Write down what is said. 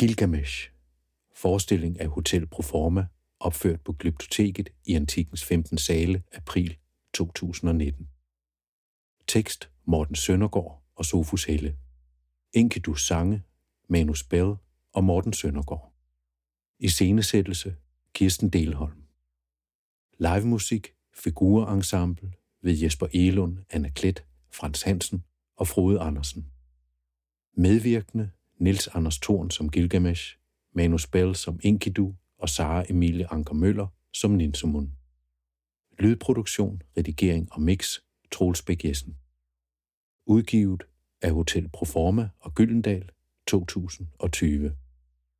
Gilgamesh. Forestilling af Hotel Proforma, opført på Glyptoteket i Antikens 15 sale, april 2019. Tekst Morten Søndergaard og Sofus Helle. Enkidu sange, Manus Bell og Morten Søndergaard. I scenesættelse Kirsten Delholm. Livemusik, figurensemble ved Jesper Elund, Anna Klet, Frans Hansen og Frode Andersen. Medvirkende Nils Anders Thorn som Gilgamesh, Manus Bell som Enkidu og Sara Emilie Anker Møller som Ninsumun. Lydproduktion, redigering og mix Troels Bæk Jessen. Udgivet af Hotel Proforma og Gyldendal 2020.